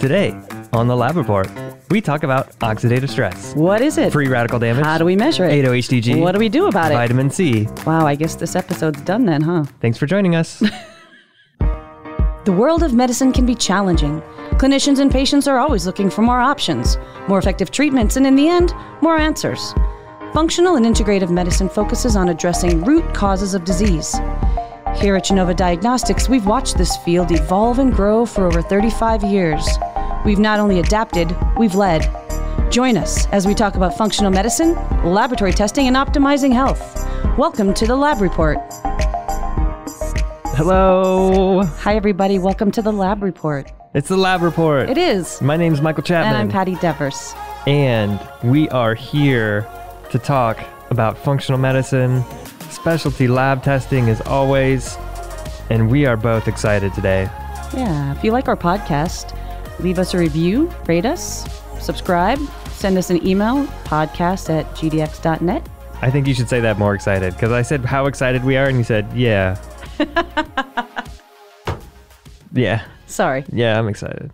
Today on the Lab Report, we talk about oxidative stress, What is it? free radical damage, How do we measure it? 8-OHDG, What do we do about it? vitamin C. Wow, I guess this episode's done then, huh? Thanks for joining us. The world of medicine can be challenging. Clinicians and patients are always looking for more options, more effective treatments, and in the end, more answers. Functional and integrative medicine focuses on addressing root causes of disease. Here at Genova Diagnostics, we've watched this field evolve and grow for over 35 years. We've not only adapted, we've led. Join us as we talk about functional medicine, laboratory testing, and optimizing health. Welcome to the Lab Report. Hello, Hi, everybody. Welcome to the Lab Report. it's the Lab Report. It is. My name's Michael Chapman, And I'm Patti Devers. and we are here to talk about functional medicine, specialty lab testing as always, and we are both excited today. Yeah, if you like our podcast, leave us a review, rate us, subscribe, send us an email, podcast at gdx.net. I think you should say that more excited because I said how excited we are, and you said, yeah. yeah, Sorry. yeah, I'm excited.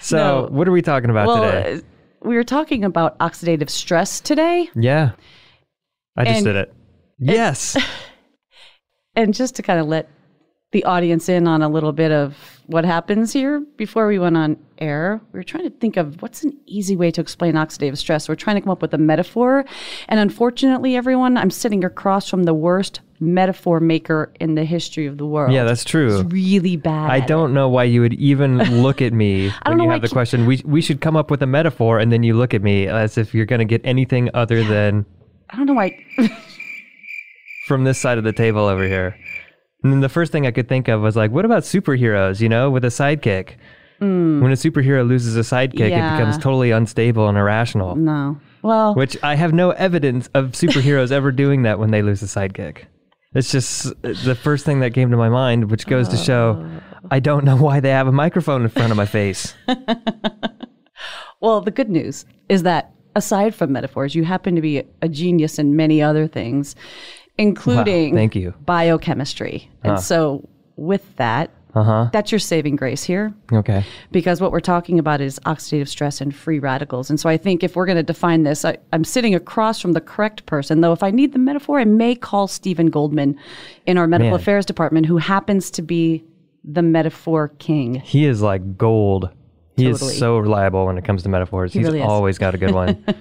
So, No. what are we talking about well, today? uh, we were talking about oxidative stress today. Yeah, I just and- did it. Yes. And just to kind of let the audience in on a little bit of what happens here before we went on air, we were trying to think of what's an easy way to explain oxidative stress. We're trying to come up with a metaphor. And unfortunately, everyone, I'm sitting across from the worst metaphor maker in the history of the world. yeah, that's true. It's really bad. I don't know why you would even look at me when you have the question. We we should come up with a metaphor, and then you look at me as if you're going to get anything other than I don't know why. from this side of the table over here. And then the first thing I could think of was like, what about superheroes? You know, with a sidekick. When a superhero loses a sidekick, it Hmm. Becomes totally unstable and irrational. no. Well, Which I have no evidence of superheroes ever doing that when they lose a sidekick. It's just the first thing that came to my mind, which goes to show I don't know why they have a microphone in front of my face. well, the good news is that aside from metaphors, you happen to be a genius in many other things, including thank you. biochemistry. And so, with that, Uh huh. that's your saving grace here. Okay. because what we're talking about is oxidative stress and free radicals. And so I think if we're going to define this, I, I'm sitting across from the correct person, though if I need the metaphor, I may call Stephen Goldman in our medical Man. affairs department, who happens to be the metaphor king. He is like gold. He Totally. is so reliable when it comes to metaphors. He's really always got a good one.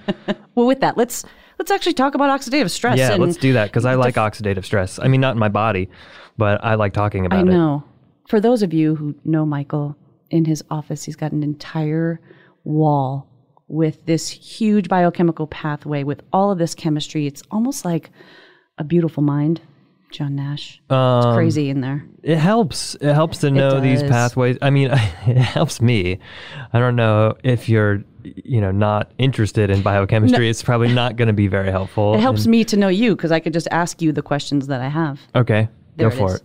Well, with that, let's let's actually talk about oxidative stress. yeah, and let's do that because I like oxidative stress. I mean, not in my body, but I like talking about I it. know. For those of you who know Michael, in his office, he's got an entire wall with this huge biochemical pathway with all of this chemistry. It's almost like a beautiful mind, John Nash. it's Um, crazy in there. It helps. It helps to know these pathways. I mean, it helps me. I don't know if you're, you know, not interested in biochemistry. It's probably not going to be very helpful. It helps me to know you because I could just ask you the questions that I have. Okay, There go it for is. it.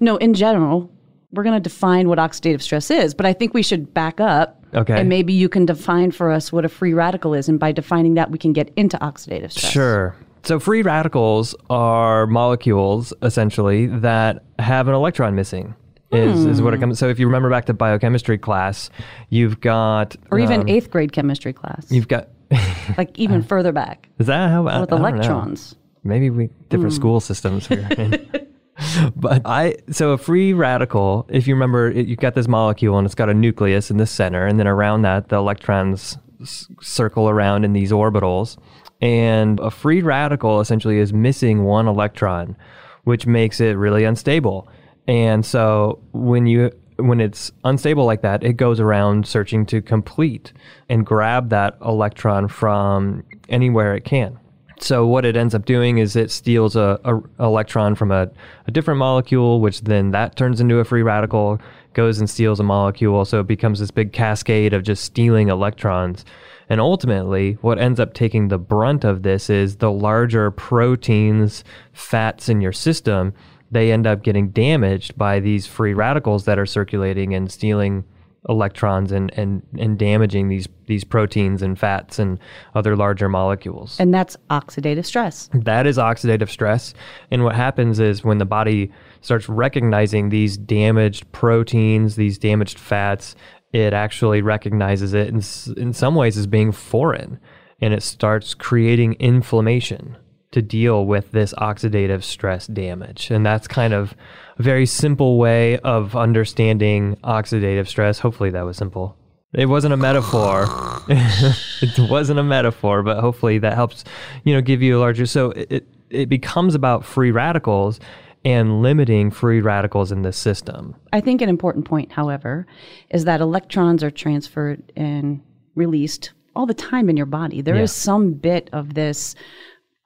No, in general, we're going to define what oxidative stress is, but I think we should back up. Okay. And maybe you can define for us what a free radical is. And by defining that, we can get into oxidative stress. Sure. So free radicals are molecules essentially that have an electron missing. Is, is Hmm. what it comes. So if you remember back to biochemistry class, you've got Or even um, eighth grade chemistry class. you've got. like even further back is that how I- with I electrons. Maybe we different Hmm. school systems we're in. but I so a free radical, if you remember, it, you've got this molecule and it's got a nucleus in the center, and then around that the electrons s- circle around in these orbitals, and a free radical essentially is missing one electron, which makes it really unstable. And so when you when it's unstable like that, it goes around searching to complete and grab that electron from anywhere it can. So what it ends up doing is it steals a, a electron from a, a different molecule, which then that turns into a free radical, goes and steals a molecule. So it becomes this big cascade of just stealing electrons. And ultimately, what ends up taking the brunt of this is the larger proteins, fats in your system. They end up getting damaged by these free radicals that are circulating and stealing electrons and, and, and damaging these, these proteins and fats and other larger molecules. And that's oxidative stress. That is oxidative stress. And what happens is when the body starts recognizing these damaged proteins, these damaged fats, it actually recognizes it in, in some ways as being foreign and it starts creating inflammation to deal with this oxidative stress damage. And that's kind of a very simple way of understanding oxidative stress. Hopefully, that was simple. It wasn't a metaphor. it wasn't a metaphor, but hopefully that helps, you know, give you a larger. So it, it becomes about free radicals and limiting free radicals in the system. I think an important point, however, is that electrons are transferred and released all the time in your body. There yeah. is some bit of this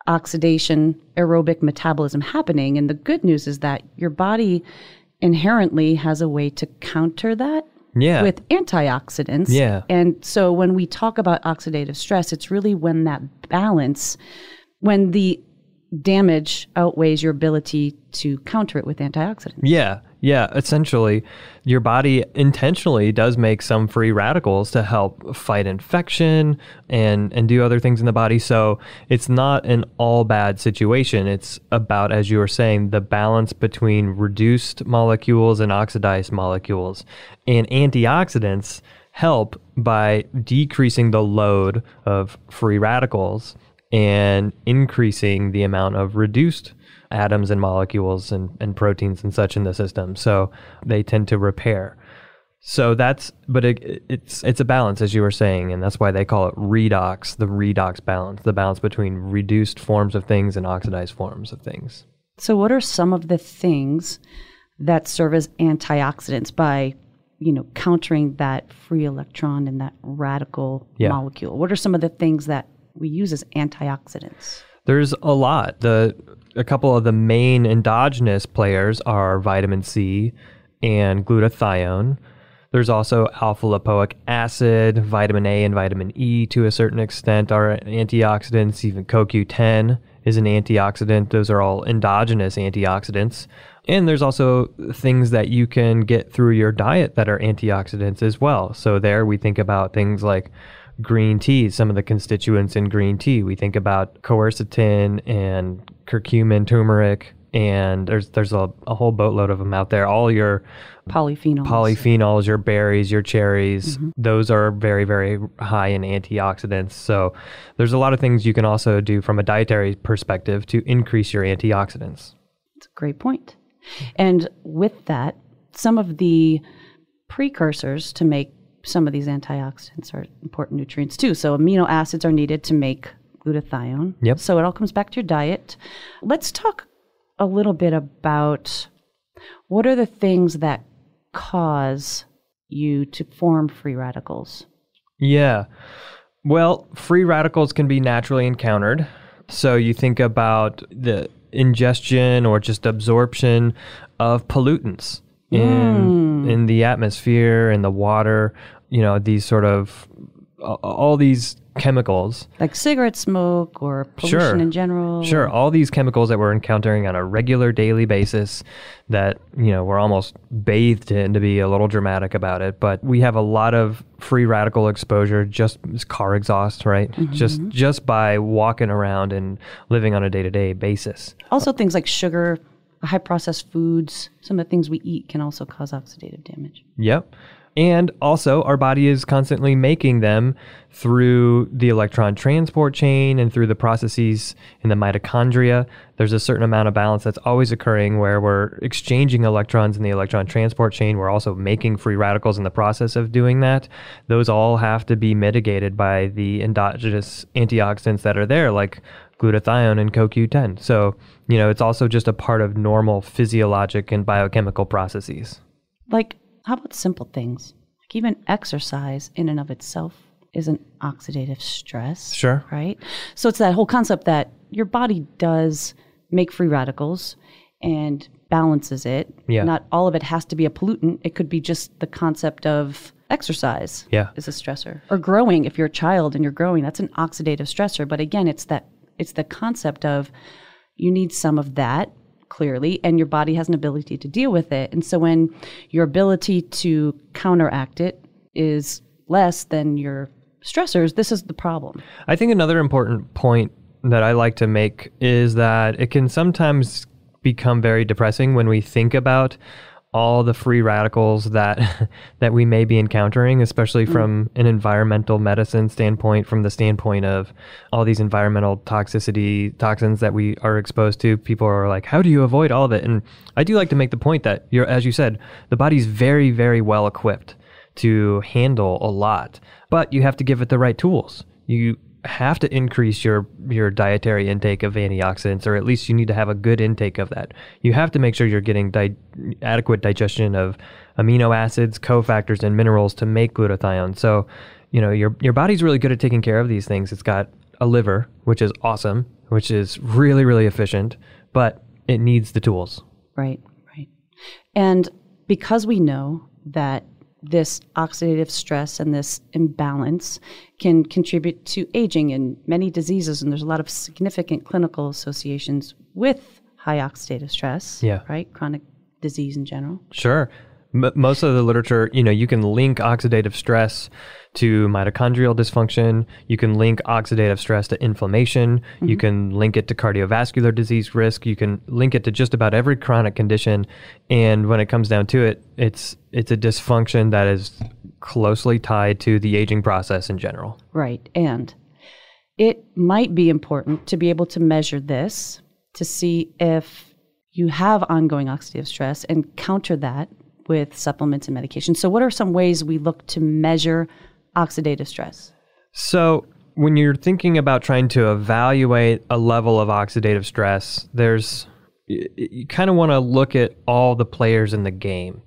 oxidation aerobic metabolism happening. And the good news is that your body inherently has a way to counter that yeah. with antioxidants. Yeah. And so when we talk about oxidative stress, it's really when that balance, when the damage outweighs your ability to counter it with antioxidants. Yeah. Yeah, essentially, your body intentionally does make some free radicals to help fight infection and and do other things in the body. So it's not an all bad situation. It's about, as you were saying, the balance between reduced molecules and oxidized molecules. And antioxidants help by decreasing the load of free radicals and increasing the amount of reduced atoms and molecules and, and proteins and such in the system. So they tend to repair. So that's, but it, it's it's a balance, as you were saying, and that's why they call it redox, the redox balance, the balance between reduced forms of things and oxidized forms of things. So, what are some of the things that serve as antioxidants by, you know, countering that free electron and that radical yeah. molecule? What are some of the things that we use as antioxidants? There's a lot. The a couple of the main endogenous players are vitamin C and glutathione. There's also alpha lipoic acid, vitamin A, and vitamin E to a certain extent are antioxidants. Even CoQ10 is an antioxidant. Those are all endogenous antioxidants. And there's also things that you can get through your diet that are antioxidants as well. So, there we think about things like green tea, some of the constituents in green tea. We think about quercetin and curcumin, turmeric, and there's there's a, a whole boatload of them out there. All your polyphenols, polyphenols, your berries, your cherries, mm-hmm. those are very very high in antioxidants. So there's a lot of things you can also do from a dietary perspective to increase your antioxidants. That's a great point. And with that, some of the precursors to make some of these antioxidants are important nutrients too. So amino acids are needed to make glutathione. Yep. So it all comes back to your diet. Let's talk a little bit about what are the things that cause you to form free radicals? Yeah. Well, free radicals can be naturally encountered. So you think about the ingestion or just absorption of pollutants in mm. in the atmosphere in the water you know these sort of all these chemicals like cigarette smoke or pollution sure. in general sure all these chemicals that we're encountering on a regular daily basis that you know we're almost bathed in to be a little dramatic about it but we have a lot of free radical exposure just car exhaust right mm-hmm. just just by walking around and living on a day-to-day basis also things like sugar high processed foods, some of the things we eat can also cause oxidative damage. Yep. And also, our body is constantly making them through the electron transport chain and through the processes in the mitochondria. There's a certain amount of balance that's always occurring where we're exchanging electrons in the electron transport chain. We're also making free radicals in the process of doing that. Those all have to be mitigated by the endogenous antioxidants that are there, like glutathione and CoQ10. So, you know, it's also just a part of normal physiologic and biochemical processes. Like, how about simple things? Like, even exercise in and of itself is an oxidative stress. Sure. Right? So, it's that whole concept that your body does make free radicals and balances it. Yeah. Not all of it has to be a pollutant, it could be just the concept of exercise yeah. is a stressor. Or growing, if you're a child and you're growing, that's an oxidative stressor. But again, it's that it's the concept of you need some of that clearly and your body has an ability to deal with it and so when your ability to counteract it is less than your stressors, this is the problem. I think another important point that I like to make is that it can sometimes become very depressing when we think about all the free radicals that that we may be encountering, especially mm. from an environmental medicine standpoint, from the standpoint of all these environmental toxicity toxins that we are exposed to. People are like, "How do you avoid all of it?" And I do like to make the point that you're, as you said, the body's very, very well equipped to handle a lot, but you have to give it the right tools. You have to increase your your dietary intake of antioxidants or at least you need to have a good intake of that. You have to make sure you're getting di- adequate digestion of amino acids cofactors and minerals to make glutathione. So you know your your body's really good at taking care of these things. It's got a liver which is awesome which is really really efficient but it needs the tools. Right, right. And because we know that this oxidative stress and this imbalance can contribute to aging and many diseases, and there's a lot of significant clinical associations with high oxidative stress. Yeah. Right? Chronic disease in general. Sure. M- most of the literature, you know, you can link oxidative stress to mitochondrial dysfunction. You can link oxidative stress to inflammation. You mm-hmm. can link it to cardiovascular disease risk. You can link it to just about every chronic condition. And when it comes down to it, it's it's a dysfunction that is closely tied to the aging process in general. Right. And it might be important to be able to measure this to see if you have ongoing oxidative stress and counter that with supplements and medication. So, what are some ways we look to measure oxidative stress? So, when you're thinking about trying to evaluate a level of oxidative stress, there's y- you kind of want to look at all the players in the game.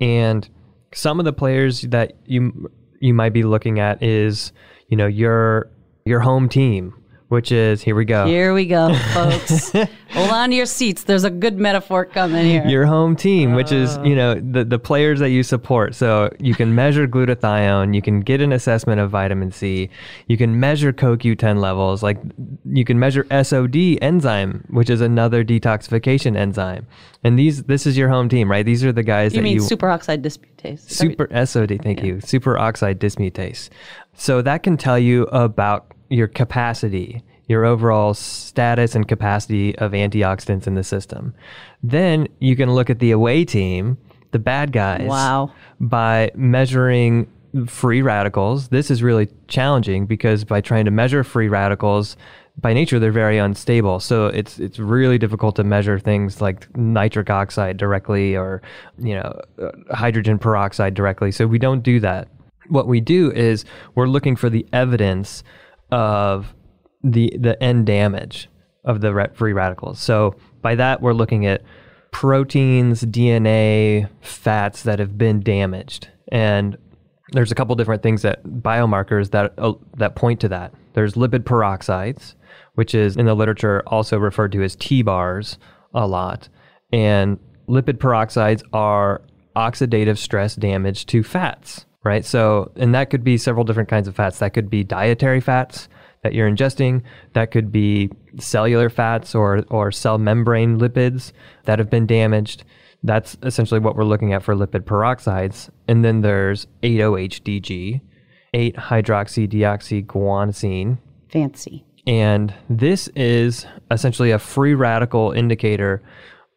And some of the players that you you might be looking at is, you know, your your home team, which is here we go. Here we go, folks. Hold on to your seats. There's a good metaphor coming here. your home team, which is uh. you know the the players that you support. So you can measure glutathione, you can get an assessment of vitamin C, you can measure CoQ10 levels, like you can measure SOD enzyme, which is another detoxification enzyme. And these this is your home team, right? These are the guys you that mean you superoxide dismutase? Super SOD, thank you, superoxide dismutase. So that can tell you about your capacity, your overall status and capacity of antioxidants in the system. Then you can look at the away team, the bad guys, Wow. by measuring free radicals. This is really challenging because by trying to measure free radicals, by nature they're very unstable. So it's it's really difficult to measure things like nitric oxide directly or you know uh, hydrogen peroxide directly. So we don't do that. What we do is we're looking for the evidence of the the end damage of the free radicals. So by that we're looking at proteins, DNA, fats that have been damaged. And there's a couple different things that biomarkers that uh, that point to that. There's lipid peroxides, which is in the literature also referred to as TBARS a lot. And lipid peroxides are oxidative stress damage to fats, right? So, and that could be several different kinds of fats. That could be dietary fats that you're ingesting. That could be cellular fats or, or cell membrane lipids that have been damaged. That's essentially what we're looking at for lipid peroxides. And then there's 8-OHDG, 8-hydroxydeoxyguanosine, Fancy. and this is essentially a free radical indicator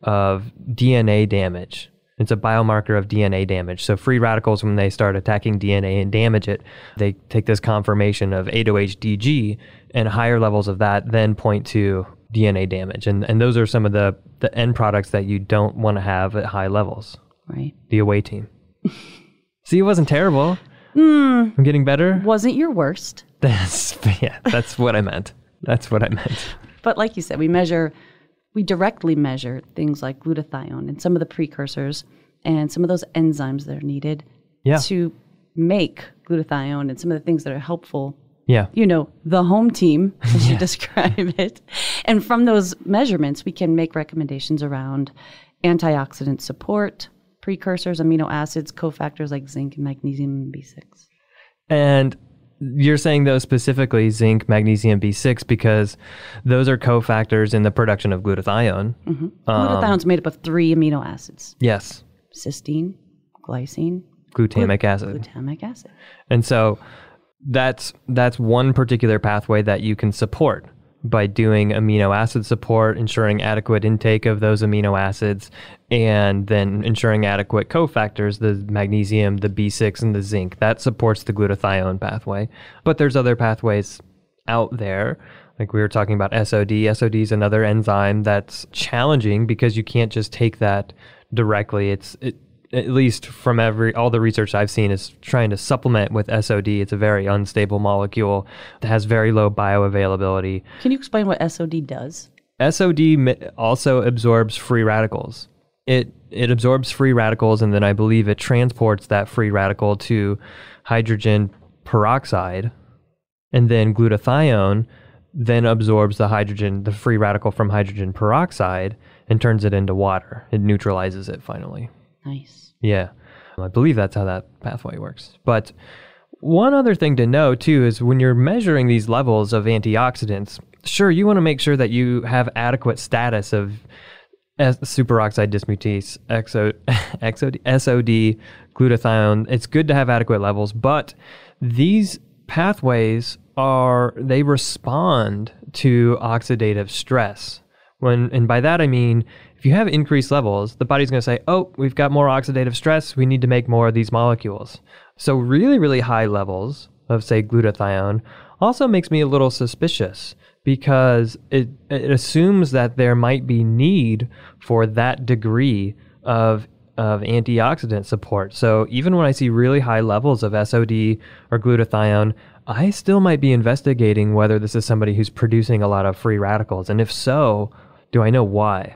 of DNA damage. It's a biomarker of DNA damage. So free radicals, when they start attacking DNA and damage it, they take this confirmation of 8-OHDG, and higher levels of that then point to DNA damage. And and those are some of the the end products that you don't want to have at high levels. Right. The away team. See, it wasn't terrible. Hmm. I'm getting better. Wasn't your worst. That's yeah. That's what I meant. That's what I meant. But like you said, we measure, we directly measure things like glutathione and some of the precursors and some of those enzymes that are needed Yeah. to make glutathione and some of the things that are helpful. Yeah. You know, the home team, as you describe it. And from those measurements, we can make recommendations around antioxidant support, precursors, amino acids, cofactors like zinc and magnesium and B6. And you're saying those specifically zinc, magnesium, B6 because those are cofactors in the production of glutathione. Mm-hmm. Um, Glutathione's made up of three amino acids Yes. cysteine, glycine, glutamic acid. Glutamic acid. And so that's that's one particular pathway that you can support by doing amino acid support, ensuring adequate intake of those amino acids, and then ensuring adequate cofactors, the magnesium, the B6, and the zinc. That supports the glutathione pathway. But there's other pathways out there. Like we were talking about SOD. SOD is another enzyme that's challenging because you can't just take that directly. It's it, at least from every all the research I've seen is trying to supplement with SOD. It's a very unstable molecule that has very low bioavailability. Can you explain what SOD does? SOD also absorbs free radicals. It it absorbs free radicals and then I believe it transports that free radical to hydrogen peroxide and then glutathione then absorbs the hydrogen the free radical from hydrogen peroxide and turns it into water. It neutralizes it finally. Nice. Yeah. I believe that's how that pathway works. But one other thing to know too is when you're measuring these levels of antioxidants, sure, you want to make sure that you have adequate status of superoxide dismutase, XO, XOD, SOD, glutathione. It's good to have adequate levels, but these pathways are, they respond to oxidative stress. When, and by that I mean if you have increased levels, the body's going to say, oh, we've got more oxidative stress. We need to make more of these molecules. So, really, really high levels of, say, glutathione also makes me a little suspicious because it, it assumes that there might be need for that degree of of antioxidant support. So even when I see really high levels of SOD or glutathione, I still might be investigating whether this is somebody who's producing a lot of free radicals. And if so, do I know why?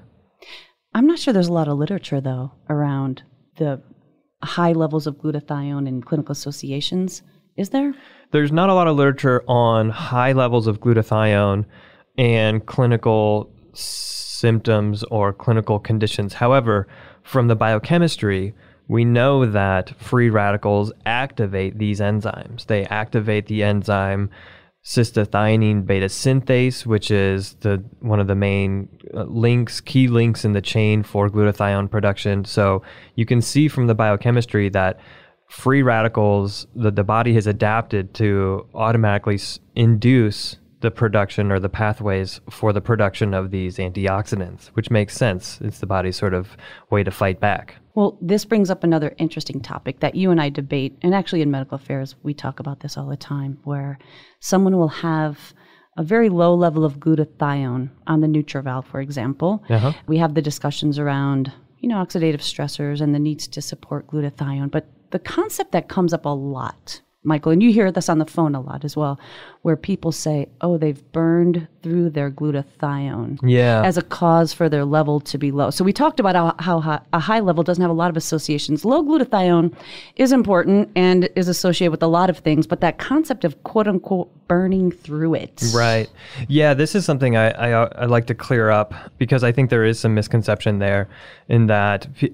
I'm not sure there's a lot of literature, though, around the high levels of glutathione and clinical associations. Is there? There's not a lot of literature on high levels of glutathione and clinical symptoms or clinical conditions. However, from the biochemistry, we know that free radicals activate these enzymes. They activate the enzyme cystathionine beta synthase, which is the one of the main uh, links, key links in the chain for glutathione production. So you can see from the biochemistry that free radicals, that the body has adapted to automatically induce the production or the pathways for the production of these antioxidants, which makes sense. It's the body's sort of way to fight back. Well, this brings up another interesting topic that you and I debate, and actually in medical affairs, we talk about this all the time, where someone will have a very low level of glutathione on the NutrEval, for example. Uh-huh. We have the discussions around, you know, oxidative stressors and the needs to support glutathione, but the concept that comes up a lot Michael, and you hear this on the phone a lot as well, where people say, oh, they've burned through their glutathione Yeah. as a cause for their level to be low. So we talked about how, how high, a high level doesn't have a lot of associations. Low glutathione is important and is associated with a lot of things, but that concept of quote unquote burning through it. Right. Yeah, this is something I, I, I like to clear up because I think there is some misconception there in that p-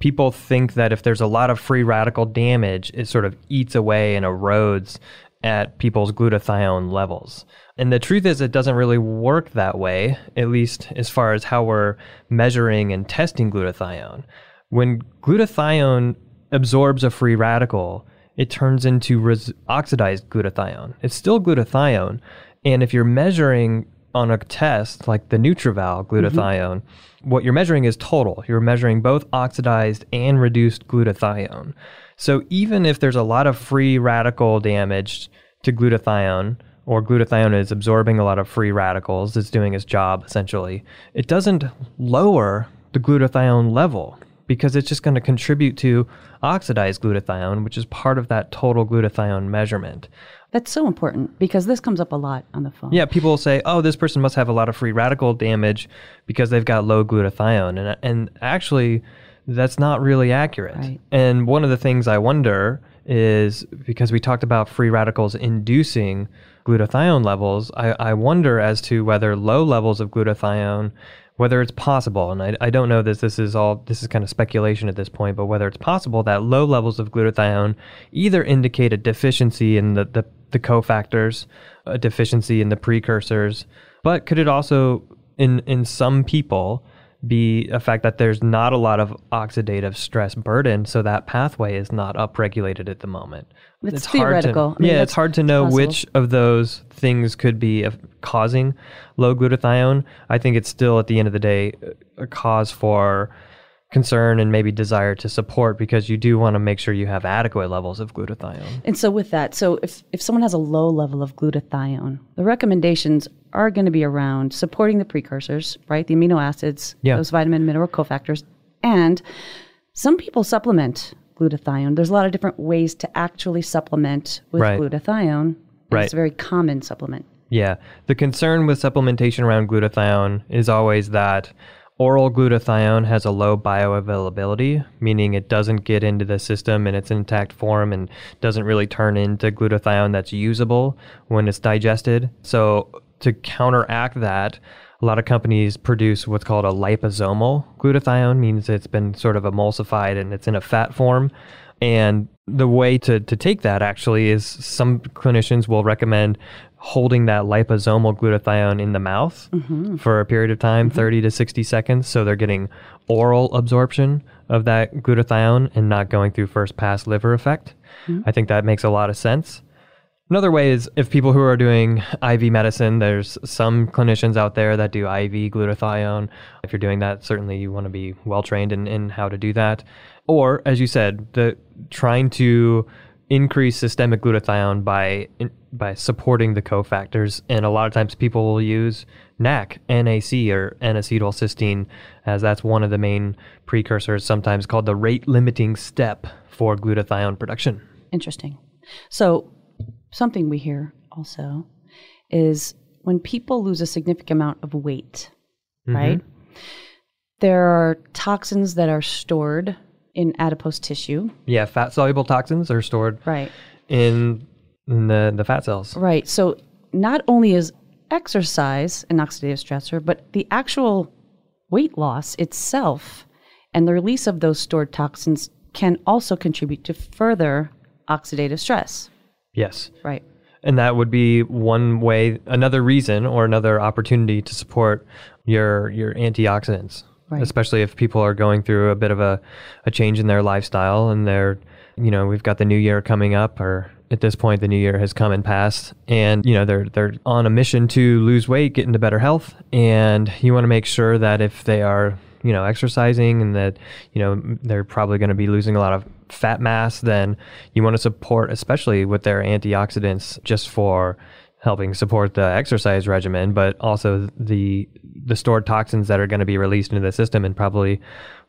people think that if there's a lot of free radical damage, it sort of eats away and erodes at people's glutathione levels. And the truth is, it doesn't really work that way, at least as far as how we're measuring and testing glutathione. When glutathione absorbs a free radical, it turns into res- oxidized glutathione. It's still glutathione. And if you're measuring on a test like the NutrEval mm-hmm. glutathione, what you're measuring is total. You're measuring both oxidized and reduced glutathione. So even if there's a lot of free radical damage to glutathione, or glutathione is absorbing a lot of free radicals, it's doing its job essentially, it doesn't lower the glutathione level because it's just going to contribute to oxidized glutathione, which is part of that total glutathione measurement. That's so important because this comes up a lot on the phone. Yeah, people will say, "Oh, this person must have a lot of free radical damage because they've got low glutathione," and and actually, that's not really accurate. Right. And one of the things I wonder is because we talked about free radicals inducing glutathione levels, I, I wonder as to whether low levels of glutathione, whether it's possible, and I, I don't know that this is all, this is kind of speculation at this point, but whether it's possible that low levels of glutathione either indicate a deficiency in the, the, the cofactors, a deficiency in the precursors, but could it also, in, in some people, be a fact that there's not a lot of oxidative stress burden, so that pathway is not upregulated at the moment. It's hard to, theoretical. I mean, yeah, it's hard to know possible. which of those things could be uh, causing low glutathione. I think it's still at the end of the day a cause for concern and maybe desire to support because you do want to make sure you have adequate levels of glutathione. And so with that, so if, if someone has a low level of glutathione, the recommendations are going to be around supporting the precursors, right? The amino acids, Yeah. those vitamin mineral cofactors. And some people supplement glutathione. There's a lot of different ways to actually supplement with Right. glutathione. Right. It's a very common supplement. Yeah. The concern with supplementation around glutathione is always that oral glutathione has a low bioavailability, meaning it doesn't get into the system in its intact form and doesn't really turn into glutathione that's usable when it's digested. So, to counteract that, a lot of companies produce what's called a liposomal glutathione, means it's been sort of emulsified and it's in a fat form. And the way to, to take that actually is some clinicians will recommend holding that liposomal glutathione in the mouth mm-hmm. for a period of time, mm-hmm. 30 to 60 seconds. So they're getting oral absorption of that glutathione and not going through first pass liver effect. Mm-hmm. I think that makes a lot of sense. Another way is if people who are doing IV medicine, there's some clinicians out there that do IV glutathione. If you're doing that, certainly you want to be well trained in, in how to do that. Or, as you said, the trying to increase systemic glutathione by by supporting the cofactors. And a lot of times people will use NAC, NAC, or N-acetylcysteine, as that's one of the main precursors, sometimes called the rate limiting step for glutathione production. Interesting. So, something we hear also is when people lose a significant amount of weight, mm-hmm. right? There are toxins that are stored in adipose tissue. Yeah, fat soluble toxins are stored Right. in, in the, the fat cells. Right. So, not only is exercise an oxidative stressor, but the actual weight loss itself and the release of those stored toxins can also contribute to further oxidative stress. Yes. Right. And that would be one way, another reason or another opportunity to support your your antioxidants. Right. Especially if people are going through a bit of a, a change in their lifestyle and they're, you know, we've got the new year coming up or at this point the new year has come and passed and you know they're they're on a mission to lose weight, get into better health and you want to make sure that if they are you know exercising and that you know they're probably going to be losing a lot of fat mass then you want to support especially with their antioxidants just for helping support the exercise regimen but also the the stored toxins that are going to be released into the system and probably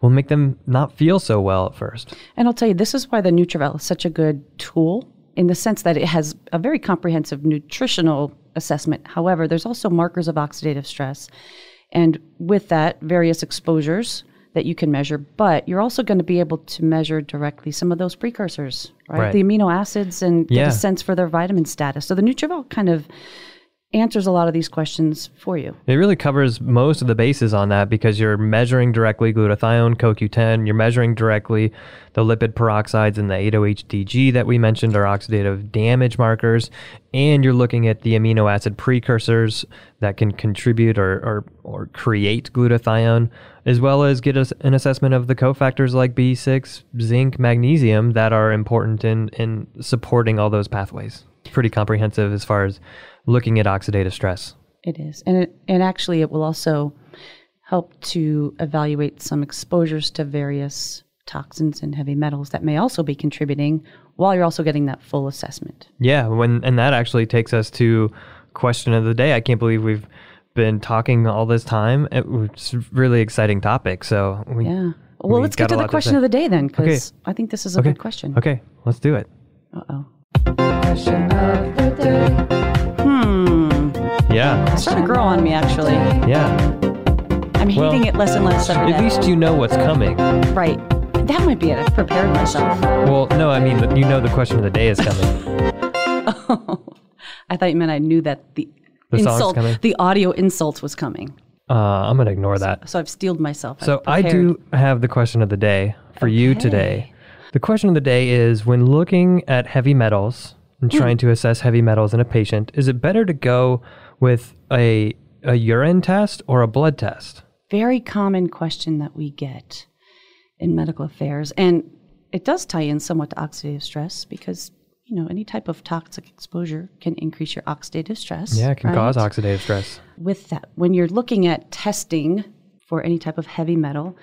will make them not feel so well at first And I'll tell you, this is why the NutrEval is such a good tool in the sense that it has a very comprehensive nutritional assessment. However, there's also markers of oxidative stress. And with that, various exposures that you can measure, but you're also going to be able to measure directly some of those precursors, right? Right. The amino acids and get a sense for their vitamin status. So the NutrEval kind of answers a lot of these questions for you. It really covers most of the bases on that because you're measuring directly glutathione, CoQ10, you're measuring directly the lipid peroxides and the 8-OHDG that we mentioned are oxidative damage markers, and you're looking at the amino acid precursors that can contribute or, or, or create glutathione, as well as get us an assessment of the cofactors like B6, zinc, magnesium that are important in, in supporting all those pathways. It's pretty comprehensive as far as looking at oxidative stress. It is. And it, and actually it will also help to evaluate some exposures to various toxins and heavy metals that may also be contributing while you're also getting that full assessment. Yeah, when and that actually takes us to question of the day. I can't believe we've been talking all this time. It was a really exciting topic. So we, Yeah. Well, we let's get to the question say. of the day then cuz I think this is a Okay. good question. Okay, let's do it. Uh-oh. Question of the day. Hmm. Yeah, It's starting to grow on me actually. yeah. I'm Well, hating it less and less every At least you know what's coming. right. That might be it. I've prepared myself. Well, no, I mean you know the question of the day is coming. oh, I thought you meant I knew that the, The insult, coming? the audio insult was coming. Uh, I'm gonna ignore that. So I've steeled myself. So I do have the question of the day for you today. The question of the day is when looking at heavy metals and Hmm. trying to assess heavy metals in a patient, is it better to go with a a urine test or a blood test? very common question that we get in medical affairs. And it does tie in somewhat to oxidative stress because, you know, any type of toxic exposure can increase your oxidative stress. Yeah, it can right? cause oxidative stress. With that, when you're looking at testing for any type of heavy metal,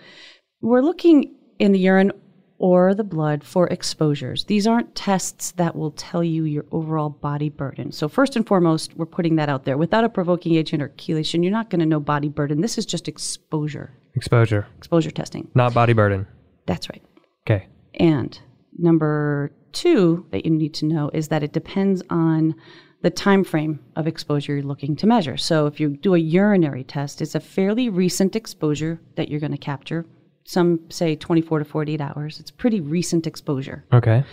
we're looking in the urine or the blood for exposures. These aren't tests that will tell you your overall body burden. So, first and foremost, we're putting that out there. Without a provoking agent or chelation, you're not going to know body burden. This is just exposure, Exposure, exposure testing. not body burden. That's right. Okay. And number two that you need to know is that it depends on the time frame of exposure you're looking to measure. So if you do a urinary test, it's a fairly recent exposure that you're going to capture. Some say 24 to 48 hours. It's pretty recent exposure. Okay.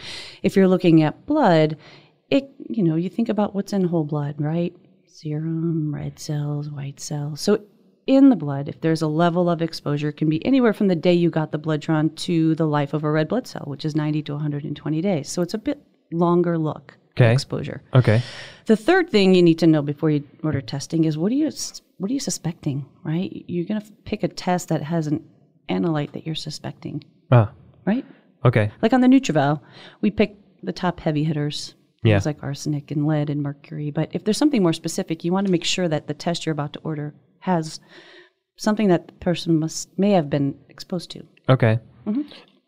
If you're looking at blood, it you know, you think about what's in whole blood, right? Serum, red cells, white cells. So in the blood, if there's a level of exposure, it can be anywhere from the day you got the blood drawn to the life of a red blood cell, which is 90 to 120 days. So it's a bit longer look Okay. exposure. Okay. The third thing you need to know before you order testing is what are you what are you suspecting, right? You're going to pick a test that has an analyte that you're suspecting, Ah. right? Okay. Like on the NutrEval, we pick the top heavy hitters. Yeah. Things like arsenic and lead and mercury. But if there's something more specific, you want to make sure that the test you're about to order has something that the person must may have been exposed to. Okay. Mm-hmm.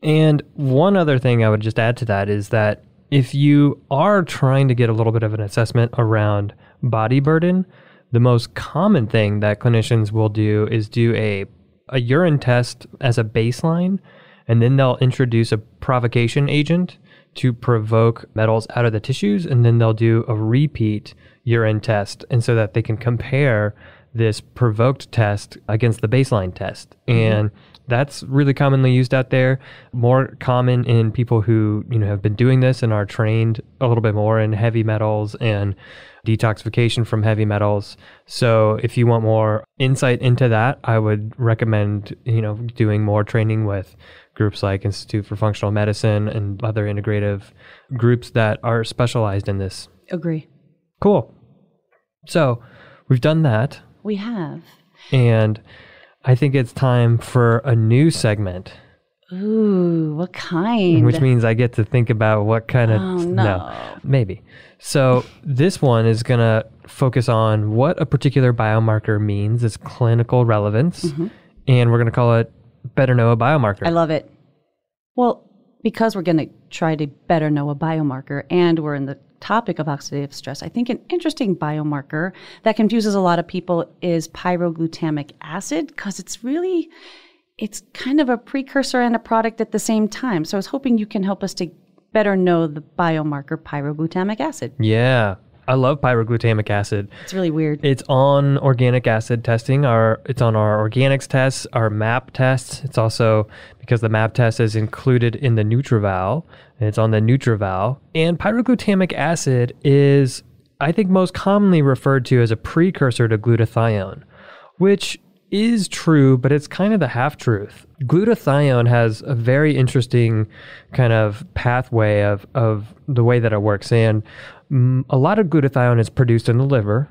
And one other thing I would just add to that is that if you are trying to get a little bit of an assessment around body burden, the most common thing that clinicians will do is do a, a urine test as a baseline, and then they'll introduce a provocation agent to provoke metals out of the tissues, and then they'll do a repeat urine test, and so that they can compare this provoked test against the baseline test. Mm-hmm. And that's really commonly used out there. More common in people who you know have been doing this and are trained a little bit more in heavy metals and detoxification from heavy metals. So if you want more insight into that, I would recommend you know doing more training with groups like Institute for Functional Medicine and other integrative groups that are specialized in this. Agree. Cool. So we've done that. We have. And I think it's time for a new segment, Ooh, what kind? which means I get to think about what kind of. Oh, no. maybe. So this one is going to focus on what a particular biomarker means, its clinical relevance, and we're going to call it Better Know a Biomarker. Mm-hmm. I love it. Well, because we're going to try to better know a biomarker and we're in the topic of oxidative stress, I think an interesting biomarker that confuses a lot of people is pyroglutamic acid because it's really it's kind of a precursor and a product at the same time. So I was hoping you can help us to better know the biomarker pyroglutamic acid. yeah. I love pyroglutamic acid. It's really weird. It's on organic acid testing. Our it's on our organics tests, our MAP tests. It's also because the MAP test is included in the NutrEval. It's on the NutrEval. And pyroglutamic acid is, I think, most commonly referred to as a precursor to glutathione, which is true, but it's kind of the half truth. Glutathione has a very interesting kind of pathway of, of the way that it works. And mm, a lot of glutathione is produced in the liver,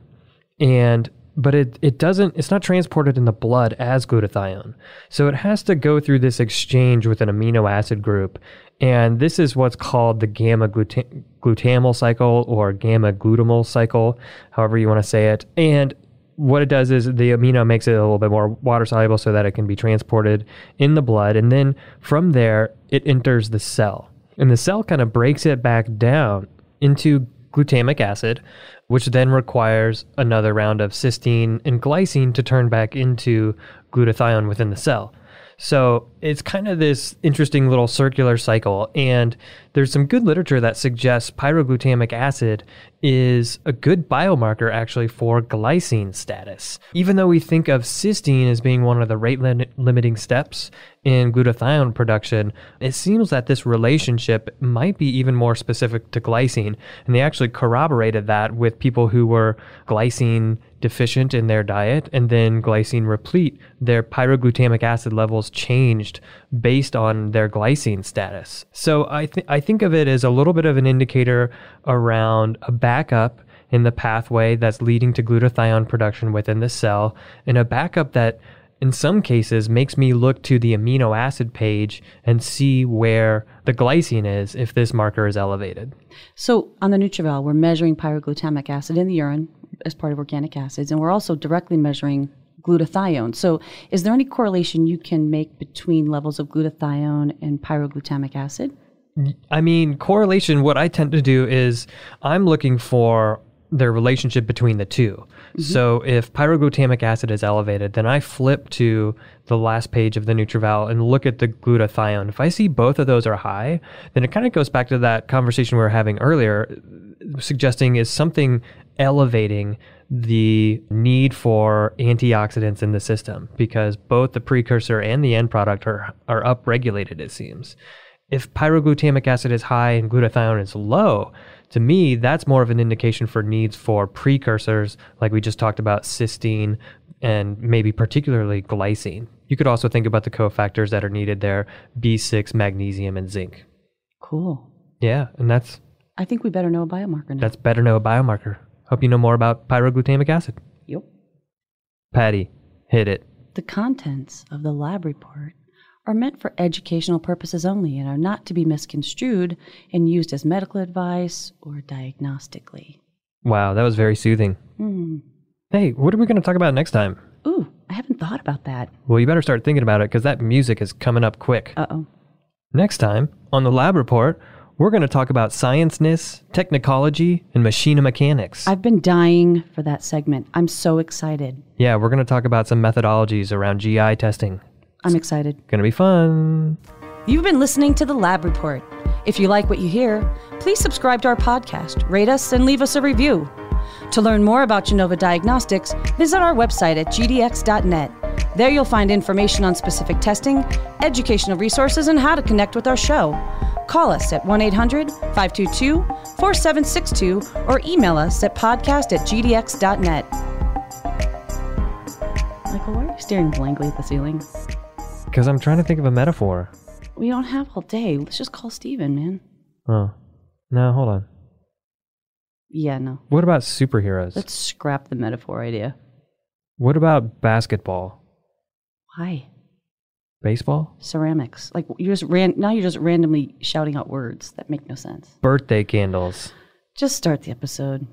and but it, it doesn't it's not transported in the blood as glutathione. So it has to go through this exchange with an amino acid group and this is what's called the gamma gluta- glutamyl cycle or gamma glutamyl cycle however you want to say it. And what it does is the amino makes it a little bit more water soluble so that it can be transported in the blood and then from there it enters the cell. And the cell kind of breaks it back down into glutamic acid, which then requires another round of cysteine and glycine to turn back into glutathione within the cell. So it's kind of this interesting little circular cycle. And there's some good literature that suggests pyroglutamic acid is a good biomarker actually for glycine status. Even though we think of cysteine as being one of the rate lim- limiting steps in glutathione production, it seems that this relationship might be even more specific to glycine. And they actually corroborated that with people who were glycine deficient in their diet and then glycine replete. Their pyroglutamic acid levels changed based on their glycine status. So I, th- I think of it as a little bit of an indicator around a backup in the pathway that's leading to glutathione production within the cell and a backup that in some cases makes me look to the amino acid page and see where the glycine is if this marker is elevated. So on the NutrEval, we're measuring pyroglutamic acid in the urine as part of organic acids, and we're also directly measuring glutathione. So is there any correlation you can make between levels of glutathione and pyroglutamic acid? I mean, correlation, what I tend to do is I'm looking for the relationship between the 2 mm-hmm. So if pyroglutamic acid is elevated, then I flip to the last page of the NutrEval and look at the glutathione. If I see both of those are high, then it kind of goes back to that conversation we were having earlier, suggesting is something elevating the need for antioxidants in the system because both the precursor and the end product are, are upregulated, it seems. If pyroglutamic acid is high and glutathione is low, to me, that's more of an indication for needs for precursors, like we just talked about cysteine and maybe particularly glycine. You could also think about the cofactors that are needed there B6, magnesium, and zinc. Cool. Yeah, and that's. I think we better know a biomarker now. That's better know a biomarker. Hope you know more about pyroglutamic acid. Yep. Patti, hit it. The contents of the lab report are meant for educational purposes only and are not to be misconstrued and used as medical advice or diagnostically. Wow, that was very soothing. Mm. Hey, what are we going to talk about next time? Ooh, I haven't thought about that. Well, you better start thinking about it because that music is coming up quick. Uh oh. Next time on the lab report, we're going to talk about science-ness, technology, and machine mechanics. I've been dying for that segment. I'm so excited. Yeah, we're going to talk about some methodologies around GI testing. I'm excited. Going to be fun. You've been listening to the Lab Report. If you like what you hear, please subscribe to our podcast, rate us, and leave us a review. To learn more about Genova Diagnostics, visit our website at gdx.net. There you'll find information on specific testing, educational resources, and how to connect with our show. Call us at 1 800 522 4762 or email us at podcast at gdx.net. Michael, why are you staring blankly at the ceiling? Because I'm trying to think of a metaphor. We don't have all day. Let's just call Steven, man. Oh. No, hold on. Yeah, no. What about superheroes? Let's scrap the metaphor idea. What about basketball? Why? Baseball? Ceramics. Like you just ran now you're just randomly shouting out words that make no sense. Birthday candles. Just start the episode.